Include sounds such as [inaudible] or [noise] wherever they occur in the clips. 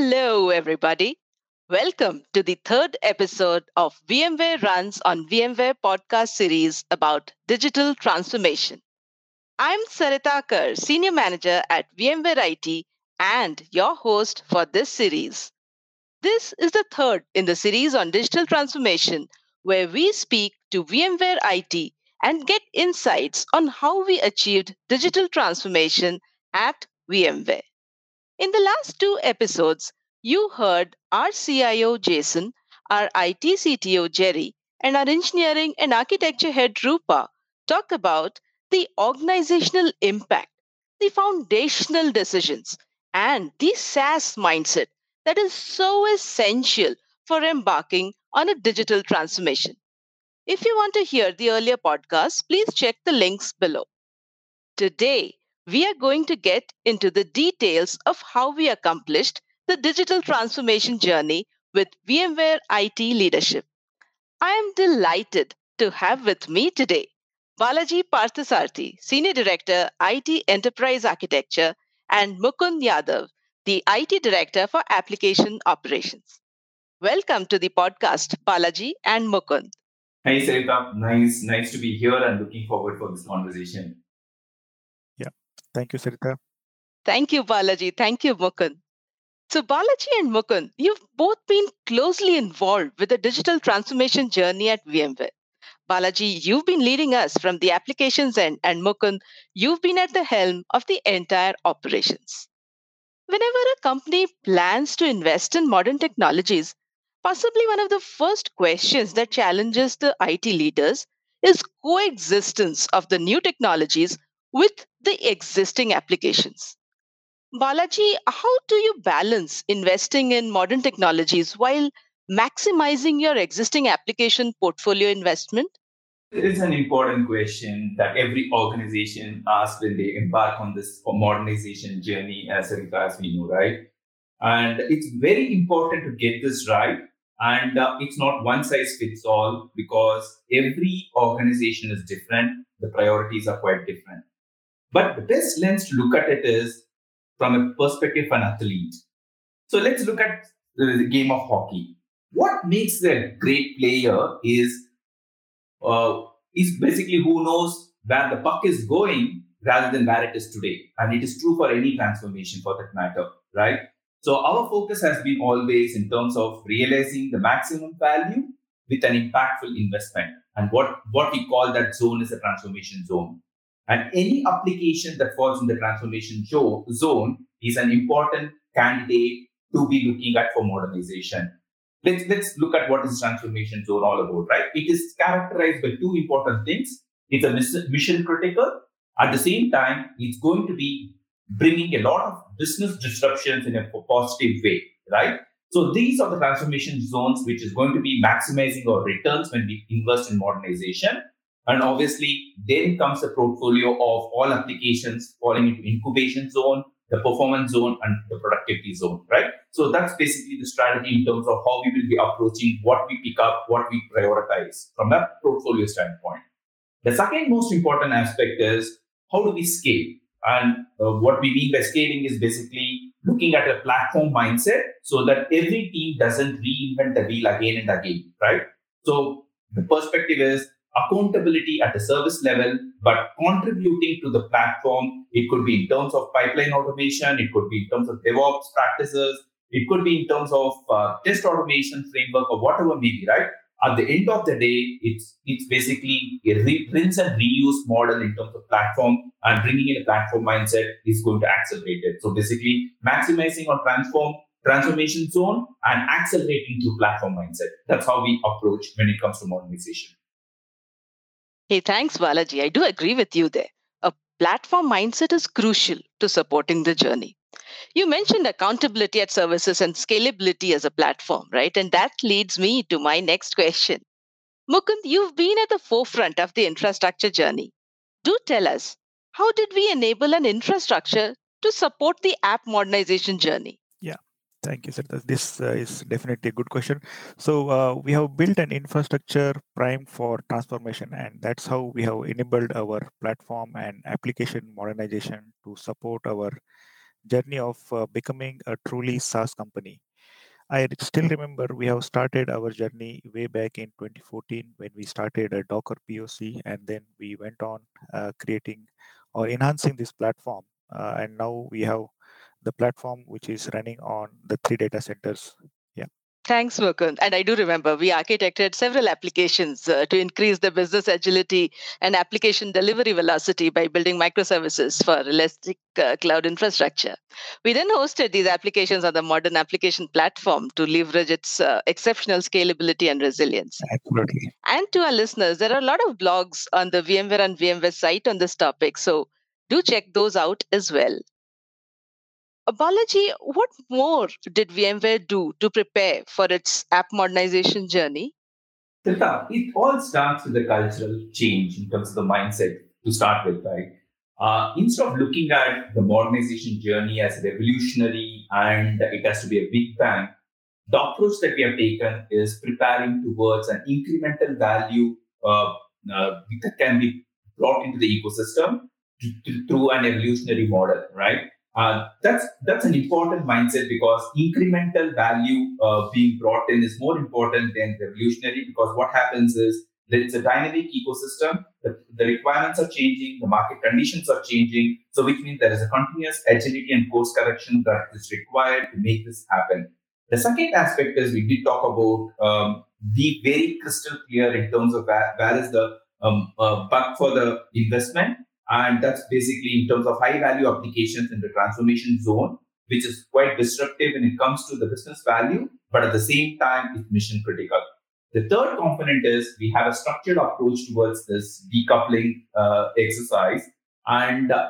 Hello, everybody. Welcome to the third episode of VMware Runs on VMware podcast series about digital transformation. I'm Sarita Kar, Senior Manager at VMware IT and your host for this series. This is the third in the series on digital transformation, where we speak to VMware IT and get insights on how we achieved digital transformation at VMware. In the last two episodes, you heard our CIO Jason, our IT CTO Jerry, and our engineering and architecture head Rupa talk about the organizational impact, the foundational decisions, and the SaaS mindset that is so essential for embarking on a digital transformation. If you want to hear the earlier podcasts, please check the links below. Today, we are going to get into the details of how we accomplished the digital transformation journey with VMware IT leadership. I am delighted to have with me today Balaji Parthasarthi, Senior Director, IT Enterprise Architecture, and Mukund Yadav, the IT Director for Application Operations. Welcome to the podcast, Balaji and Mukund. Hey, Sarita. Nice, nice to be here and looking forward for this conversation. Thank you, Sarita. Thank you, Balaji. Thank you, Mukund. So, Balaji and Mukund, you've both been closely involved with the digital transformation journey at VMware. Balaji, you've been leading us from the applications end, and Mukund, you've been at the helm of the entire operations. Whenever a company plans to invest in modern technologies, possibly one of the first questions that challenges the IT leaders is coexistence of the new technologies with the existing applications. Balaji, how do you balance investing in modern technologies while maximizing your existing application portfolio investment? It's an important question that every organization asks when they embark on this modernization journey, as as we know, right? And it's very important to get this right. And uh, it's not one size fits all because every organization is different. The priorities are quite different. But the best lens to look at it is from a perspective of an athlete. So let's look at the game of hockey. What makes a great player is uh, is basically who knows where the puck is going rather than where it is today. And it is true for any transformation for that matter, right? So our focus has been always in terms of realizing the maximum value with an impactful investment. And what, what we call that zone is a transformation zone. And any application that falls in the transformation zone is an important candidate to be looking at for modernization let's let's look at what is transformation zone all about, right? It is characterized by two important things. It's a mission critical. At the same time, it's going to be bringing a lot of business disruptions in a positive way, right? So these are the transformation zones, which is going to be maximizing our returns when we invest in modernization. And obviously, then comes the portfolio of all applications falling into incubation zone, the performance zone, and the productivity zone, right? So that's basically the strategy in terms of how we will be approaching what we pick up, what we prioritize from a portfolio standpoint. The second most important aspect is how do we scale? And uh, what we mean by scaling is basically looking at a platform mindset so that every team doesn't reinvent the wheel again and again, right? So the perspective is accountability at the service level, but contributing to the platform. It could be in terms of pipeline automation, it could be in terms of DevOps practices, it could be in terms of uh, test automation framework or whatever may be, right? At the end of the day, it's it's basically a re- rinse and reuse model in terms of platform and bringing in a platform mindset is going to accelerate it. So basically, maximizing on transform transformation zone and accelerating through platform mindset. That's how we approach when it comes to modernization. Hey, thanks, Balaji. I do agree with you there. A platform mindset is crucial to supporting the journey. You mentioned accountability at services and scalability as a platform, right? And that leads me to my next question. Mukund, you've been at the forefront of the infrastructure journey. Do tell us, how did we enable an infrastructure to support the app modernization journey? Thank you, sir. This uh, is definitely a good question. So, uh, we have built an infrastructure prime for transformation, and that's how we have enabled our platform and application modernization to support our journey of uh, becoming a truly SaaS company. I still remember we have started our journey way back in 2014 when we started a Docker POC, and then we went on uh, creating or enhancing this platform. Uh, and now we have the platform which is running on the three data centers Yeah. Thanks, Mukund. And I do remember we architected several applications uh, to increase the business agility and application delivery velocity by building microservices for Elastic uh, Cloud infrastructure. We then hosted these applications on the modern application platform to leverage its uh, exceptional scalability and resilience. Absolutely. And to our listeners, there are a lot of blogs on the VMware and VMware site on this topic. So do check those out as well. Balaji, what more did VMware do to prepare for its app modernization journey? it all starts with the cultural change in terms of the mindset to start with, right? Uh, instead of looking at the modernization journey as revolutionary and it has to be a big bang, the approach that we have taken is preparing towards an incremental value uh, uh, that can be brought into the ecosystem through an evolutionary model, right? Uh, that's that's an important mindset because incremental value uh, being brought in is more important than revolutionary because what happens is that it's a dynamic ecosystem. The, the requirements are changing. The market conditions are changing. So which means there is a continuous agility and course correction that is required to make this happen. The second aspect is we did talk about um, be very crystal clear in terms of where, where is the um, uh, buck for the investment and that's basically in terms of high value applications in the transformation zone, which is quite disruptive when it comes to the business value, but at the same time, it's mission critical. The third component is we have a structured approach towards this decoupling uh, exercise. And uh,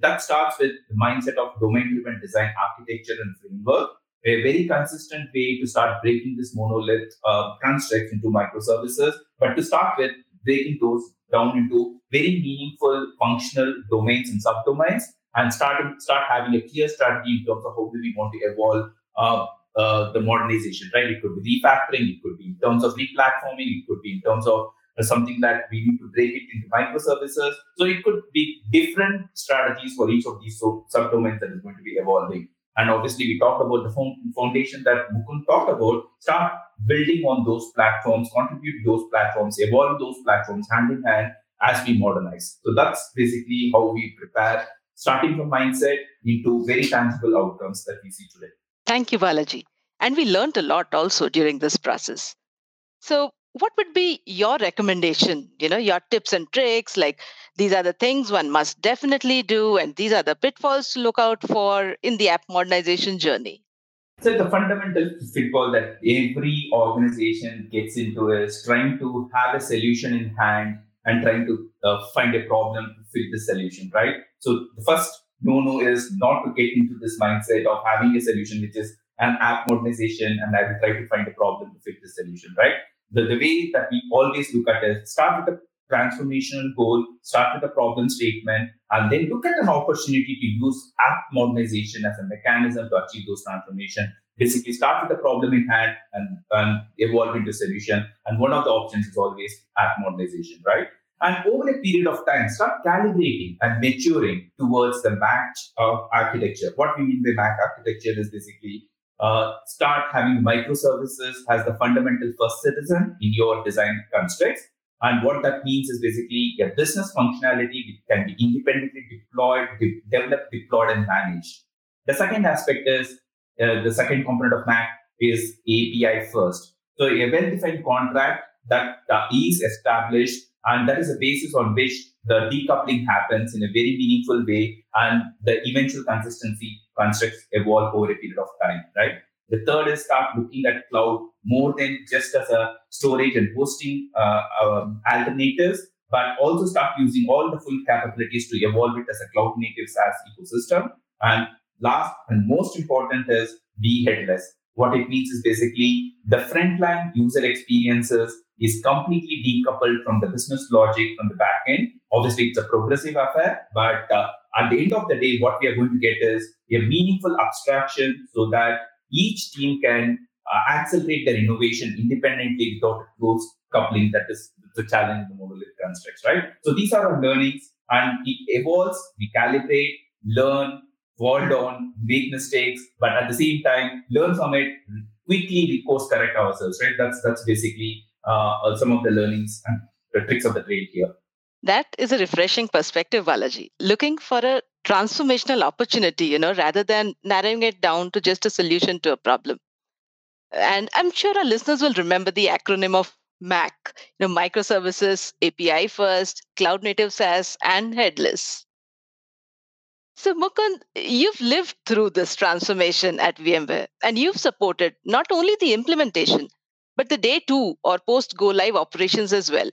that starts with the mindset of domain driven design architecture and framework, a very consistent way to start breaking this monolith uh, constructs into microservices. But to start with, breaking those down into very meaningful functional domains and subdomains and start start having a clear strategy in terms of how do we want to evolve uh, uh, the modernization, right? It could be refactoring, it could be in terms of replatforming, it could be in terms of uh, something that we need to break it into microservices. So it could be different strategies for each of these so subdomains that is going to be evolving. And obviously, we talked about the foundation that Mukund talked about. Start building on those platforms, contribute those platforms, evolve those platforms hand in hand as we modernize. So that's basically how we prepare, starting from mindset into very tangible outcomes that we see today. Thank you, Balaji. And we learned a lot also during this process. So, what would be your recommendation? You know your tips and tricks like these are the things one must definitely do and these are the pitfalls to look out for in the app modernization journey. So the fundamental pitfall that every organization gets into is trying to have a solution in hand and trying to uh, find a problem to fit the solution right? So the first no no is not to get into this mindset of having a solution which is an app modernization and I will try to find a problem to fit the solution, right? The, the way that we always look at it, start with a transformational goal, start with a problem statement, and then look at an opportunity to use app modernization as a mechanism to achieve those transformation. Basically, start with the problem in hand and, and evolve into solution. And one of the options is always app modernization, right? And over a period of time, start calibrating and maturing towards the MAC of architecture. What we mean by MAC architecture is basically uh, start having microservices as the fundamental first citizen in your design constructs. And what that means is basically a business functionality can be independently deployed, de- developed, deployed, and managed. The second aspect is uh, the second component of Mac is API first. So a well-defined contract that uh, is established, and that is the basis on which the decoupling happens in a very meaningful way, and the eventual consistency constructs evolve over a period of time, right? The third is start looking at cloud more than just as a storage and hosting uh, um, alternatives, but also start using all the full capabilities to evolve it as a cloud native SaaS ecosystem. And last and most important is be headless. What it means is basically the frontline user experiences is completely decoupled from the business logic from the back end. Obviously, it's a progressive affair, but uh, at the end of the day, what we are going to get is a meaningful abstraction so that each team can uh, accelerate their innovation independently without a close coupling that is the challenge the monolith constructs, right? So these are our learnings and it evolves, we calibrate, learn, fall down, make mistakes, but at the same time, learn from it, quickly we course correct ourselves, right? That's that's basically uh, some of the learnings and the tricks of the trade here. That is a refreshing perspective, Balaji. Looking for a transformational opportunity, you know, rather than narrowing it down to just a solution to a problem. And I'm sure our listeners will remember the acronym of MAC, you know, microservices, API first, cloud native SaaS, and headless. So, Mukund, you've lived through this transformation at VMware and you've supported not only the implementation, but the day two or post go live operations as well.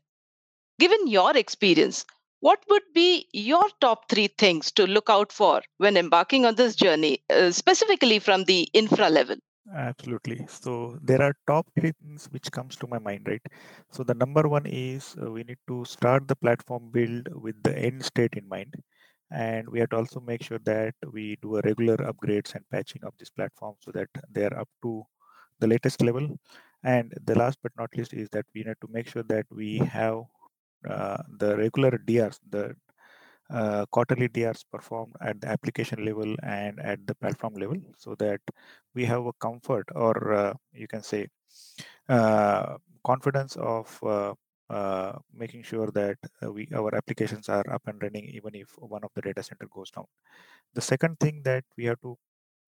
Given your experience, what would be your top three things to look out for when embarking on this journey, uh, specifically from the infra level? Absolutely. So there are top three things which comes to my mind, right? So the number one is uh, we need to start the platform build with the end state in mind and we have to also make sure that we do a regular upgrades and patching of this platform so that they are up to the latest level and the last but not least is that we need to make sure that we have uh, the regular drs the uh, quarterly drs performed at the application level and at the platform level so that we have a comfort or uh, you can say uh, confidence of uh, uh, making sure that we our applications are up and running even if one of the data center goes down. The second thing that we have to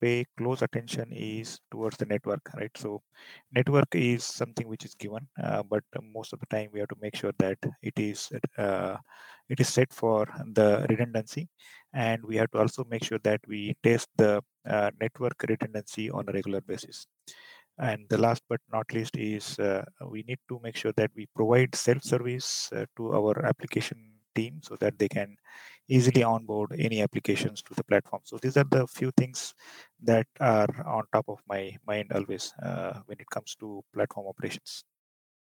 pay close attention is towards the network, right? So network is something which is given, uh, but most of the time we have to make sure that it is uh, it is set for the redundancy, and we have to also make sure that we test the uh, network redundancy on a regular basis. And the last but not least is uh, we need to make sure that we provide self-service uh, to our application team so that they can easily onboard any applications to the platform. So these are the few things that are on top of my mind always uh, when it comes to platform operations.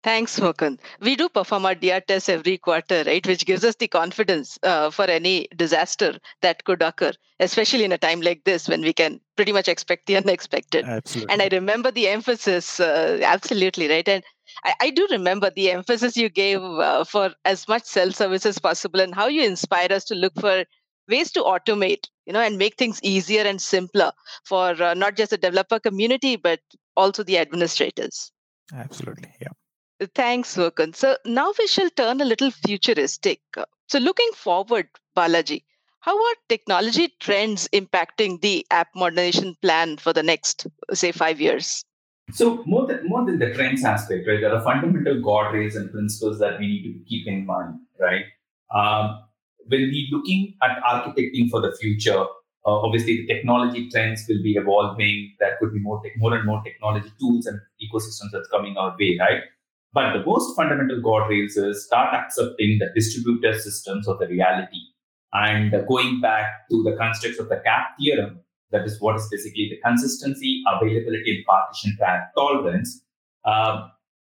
Thanks, Mukund. We do perform our DR tests every quarter, right, which gives us the confidence uh, for any disaster that could occur, especially in a time like this when we can pretty much expect the [laughs] unexpected. Absolutely. And I remember the emphasis, uh, absolutely, right? And I, I, do remember the emphasis you gave uh, for as much self service as possible and how you inspire us to look for ways to automate you know and make things easier and simpler for uh, not just the developer community but also the administrators absolutely yeah Thanks, Mukund. So now we shall turn a little futuristic. So looking forward, Balaji, how are technology trends impacting the app modernization plan for the next, say, five years? So more than more than the trends aspect, right? There are fundamental guardrails and principles that we need to keep in mind, right? Um, when we looking at architecting for the future, uh, obviously the technology trends will be evolving. There could be more, te- more and more technology tools and ecosystems that's coming our way, right? But the most fundamental guardrails is start accepting the distributed systems of the reality. And going back to the constructs of the CAP theorem, that is what is basically the consistency, availability, and partition tolerance. Uh,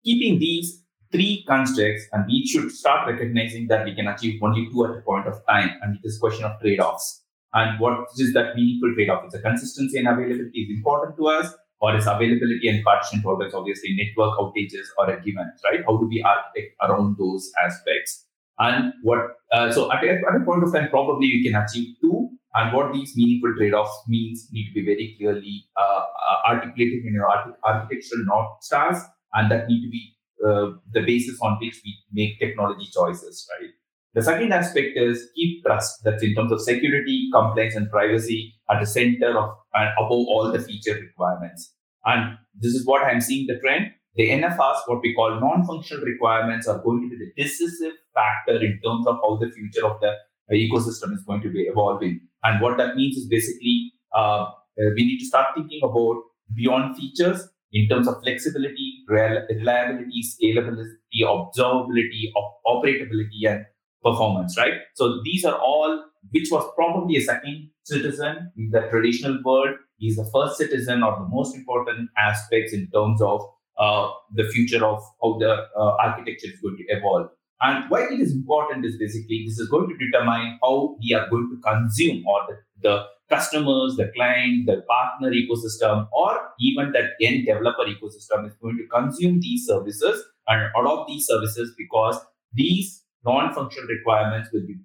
keeping these three constructs, and we should start recognizing that we can achieve only two at a point of time, and it is a question of trade-offs. And what is that meaningful trade-off? It's a consistency and availability is important to us, or its availability and partition tolerance, obviously network outages or a given, right? How do we architect around those aspects? And what, uh, so at a, at a point of time, probably we can achieve two. And what these meaningful trade-offs means need to be very clearly uh, uh articulated in your architectural north stars, and that need to be uh, the basis on which we make technology choices, right? The second aspect is keep trust. That's in terms of security, compliance, and privacy at the center of and above all the feature requirements. And this is what I'm seeing the trend. The NFRs, what we call non-functional requirements, are going to be the decisive factor in terms of how the future of the ecosystem is going to be evolving. And what that means is basically uh, we need to start thinking about beyond features in terms of flexibility, reliability, scalability, observability, operability, and performance, right? So these are all, which was probably a second citizen in the traditional world, is the first citizen or the most important aspects in terms of uh, the future of how the uh, architecture is going to evolve. And why it is important is basically this is going to determine how we are going to consume or the, the customers, the client, the partner ecosystem, or even that end developer ecosystem is going to consume these services and adopt these services because these non-functional requirements will be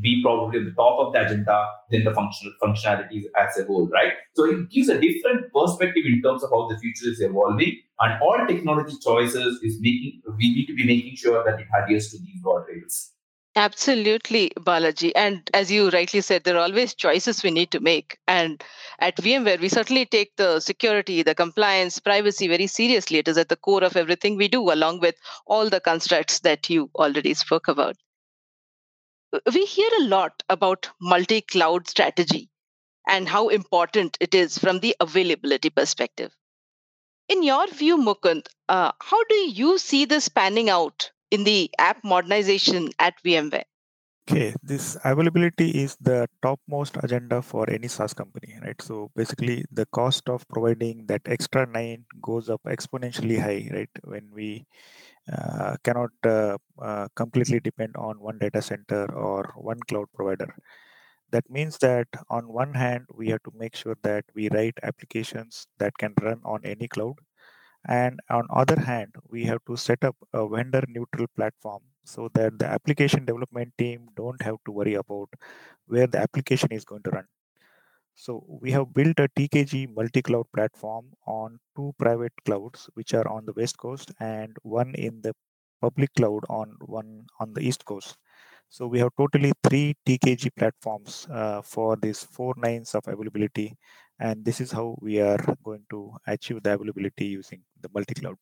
be probably on the top of the agenda than the functional functionalities as a whole, right? So it gives a different perspective in terms of how the future is evolving, and all technology choices is making we need to be making sure that it adheres to these guardrails. Absolutely, Balaji. And as you rightly said, there are always choices we need to make. And at VMware, we certainly take the security, the compliance, privacy very seriously. It is at the core of everything we do, along with all the constructs that you already spoke about. We hear a lot about multi cloud strategy and how important it is from the availability perspective. In your view, Mukund, uh, how do you see this panning out in the app modernization at VMware? Okay, this availability is the topmost agenda for any SaaS company, right? So basically, the cost of providing that extra nine goes up exponentially high, right? When we uh, cannot uh, uh, completely depend on one data center or one cloud provider. That means that on one hand, we have to make sure that we write applications that can run on any cloud and on other hand we have to set up a vendor neutral platform so that the application development team don't have to worry about where the application is going to run so we have built a tkg multi-cloud platform on two private clouds which are on the west coast and one in the public cloud on one on the east coast. So we have totally three tkg platforms uh, for these four nines of availability and this is how we are going to achieve the availability using the multi-cloud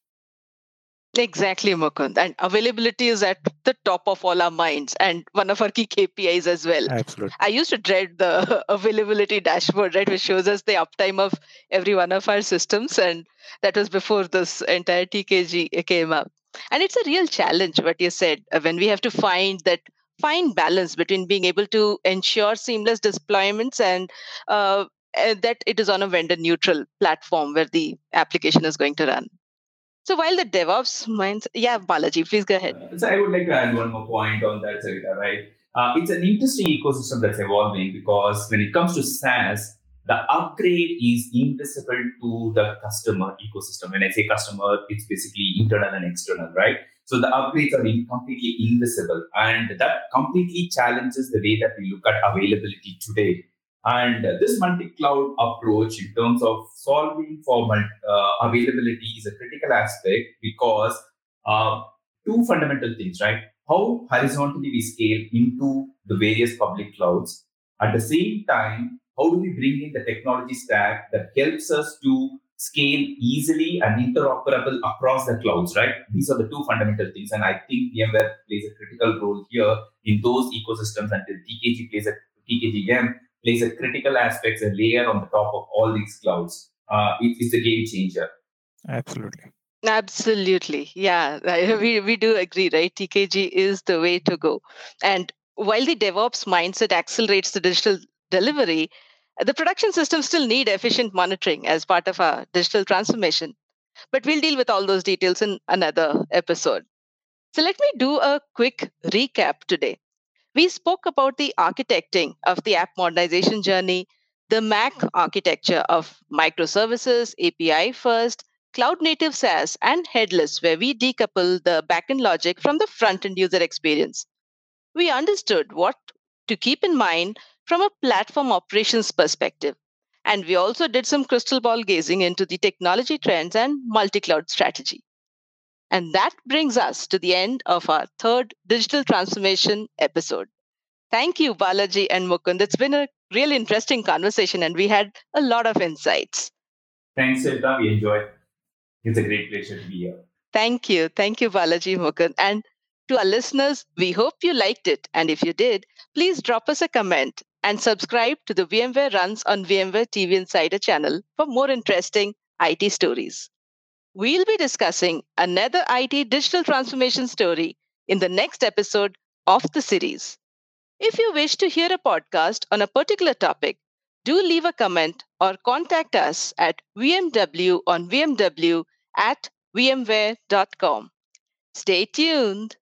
Exactly, Mukund. And availability is at the top of all our minds and one of our key KPIs as well. Absolutely. I used to dread the [laughs] availability dashboard, right, which shows us the uptime of every one of our systems. And that was before this entire TKG came up. And it's a real challenge, what you said, uh, when we have to find that fine balance between being able to ensure seamless deployments and uh, uh, that it is on a vendor neutral platform where the application is going to run. So while the DevOps minds, yeah, Balaji, please go ahead. Uh, so I would like to add one more point on that, Sarita, right? Uh, it's an interesting ecosystem that's evolving because when it comes to SaaS, the upgrade is invisible to the customer ecosystem. When I say customer, it's basically internal and external, right? So the upgrades are completely invisible, and that completely challenges the way that we look at availability today. And this multi-cloud approach in terms of solving for uh, availability is a critical aspect because uh, two fundamental things, right? How horizontally we scale into the various public clouds. At the same time, how do we bring in the technology stack that helps us to scale easily and interoperable across the clouds, right? These are the two fundamental things. And I think VMware plays a critical role here in those ecosystems until TKG plays a TKGM plays a critical aspect, a layer on the top of all these clouds. Uh, it's a game changer. Absolutely. Absolutely. Yeah, [laughs] we, we do agree, right? TKG is the way to go. And while the DevOps mindset accelerates the digital delivery, the production systems still need efficient monitoring as part of our digital transformation. But we'll deal with all those details in another episode. So let me do a quick recap today. We spoke about the architecting of the app modernization journey, the MAC architecture of microservices, API first, cloud native SaaS, and headless, where we decouple the backend logic from the front end user experience. We understood what to keep in mind from a platform operations perspective. And we also did some crystal ball gazing into the technology trends and multi cloud strategy. And that brings us to the end of our third digital transformation episode. Thank you, Balaji and Mukund. It's been a really interesting conversation and we had a lot of insights. Thanks, Sarita. We enjoyed. It's a great pleasure to be here. Thank you. Thank you, Balaji Mukund. And to our listeners, we hope you liked it. And if you did, please drop us a comment and subscribe to the VMware Runs on VMware TV Insider channel for more interesting IT stories. We'll be discussing another IT digital transformation story in the next episode of the series. If you wish to hear a podcast on a particular topic, do leave a comment or contact us at vmw on vmw at vmware.com. Stay tuned.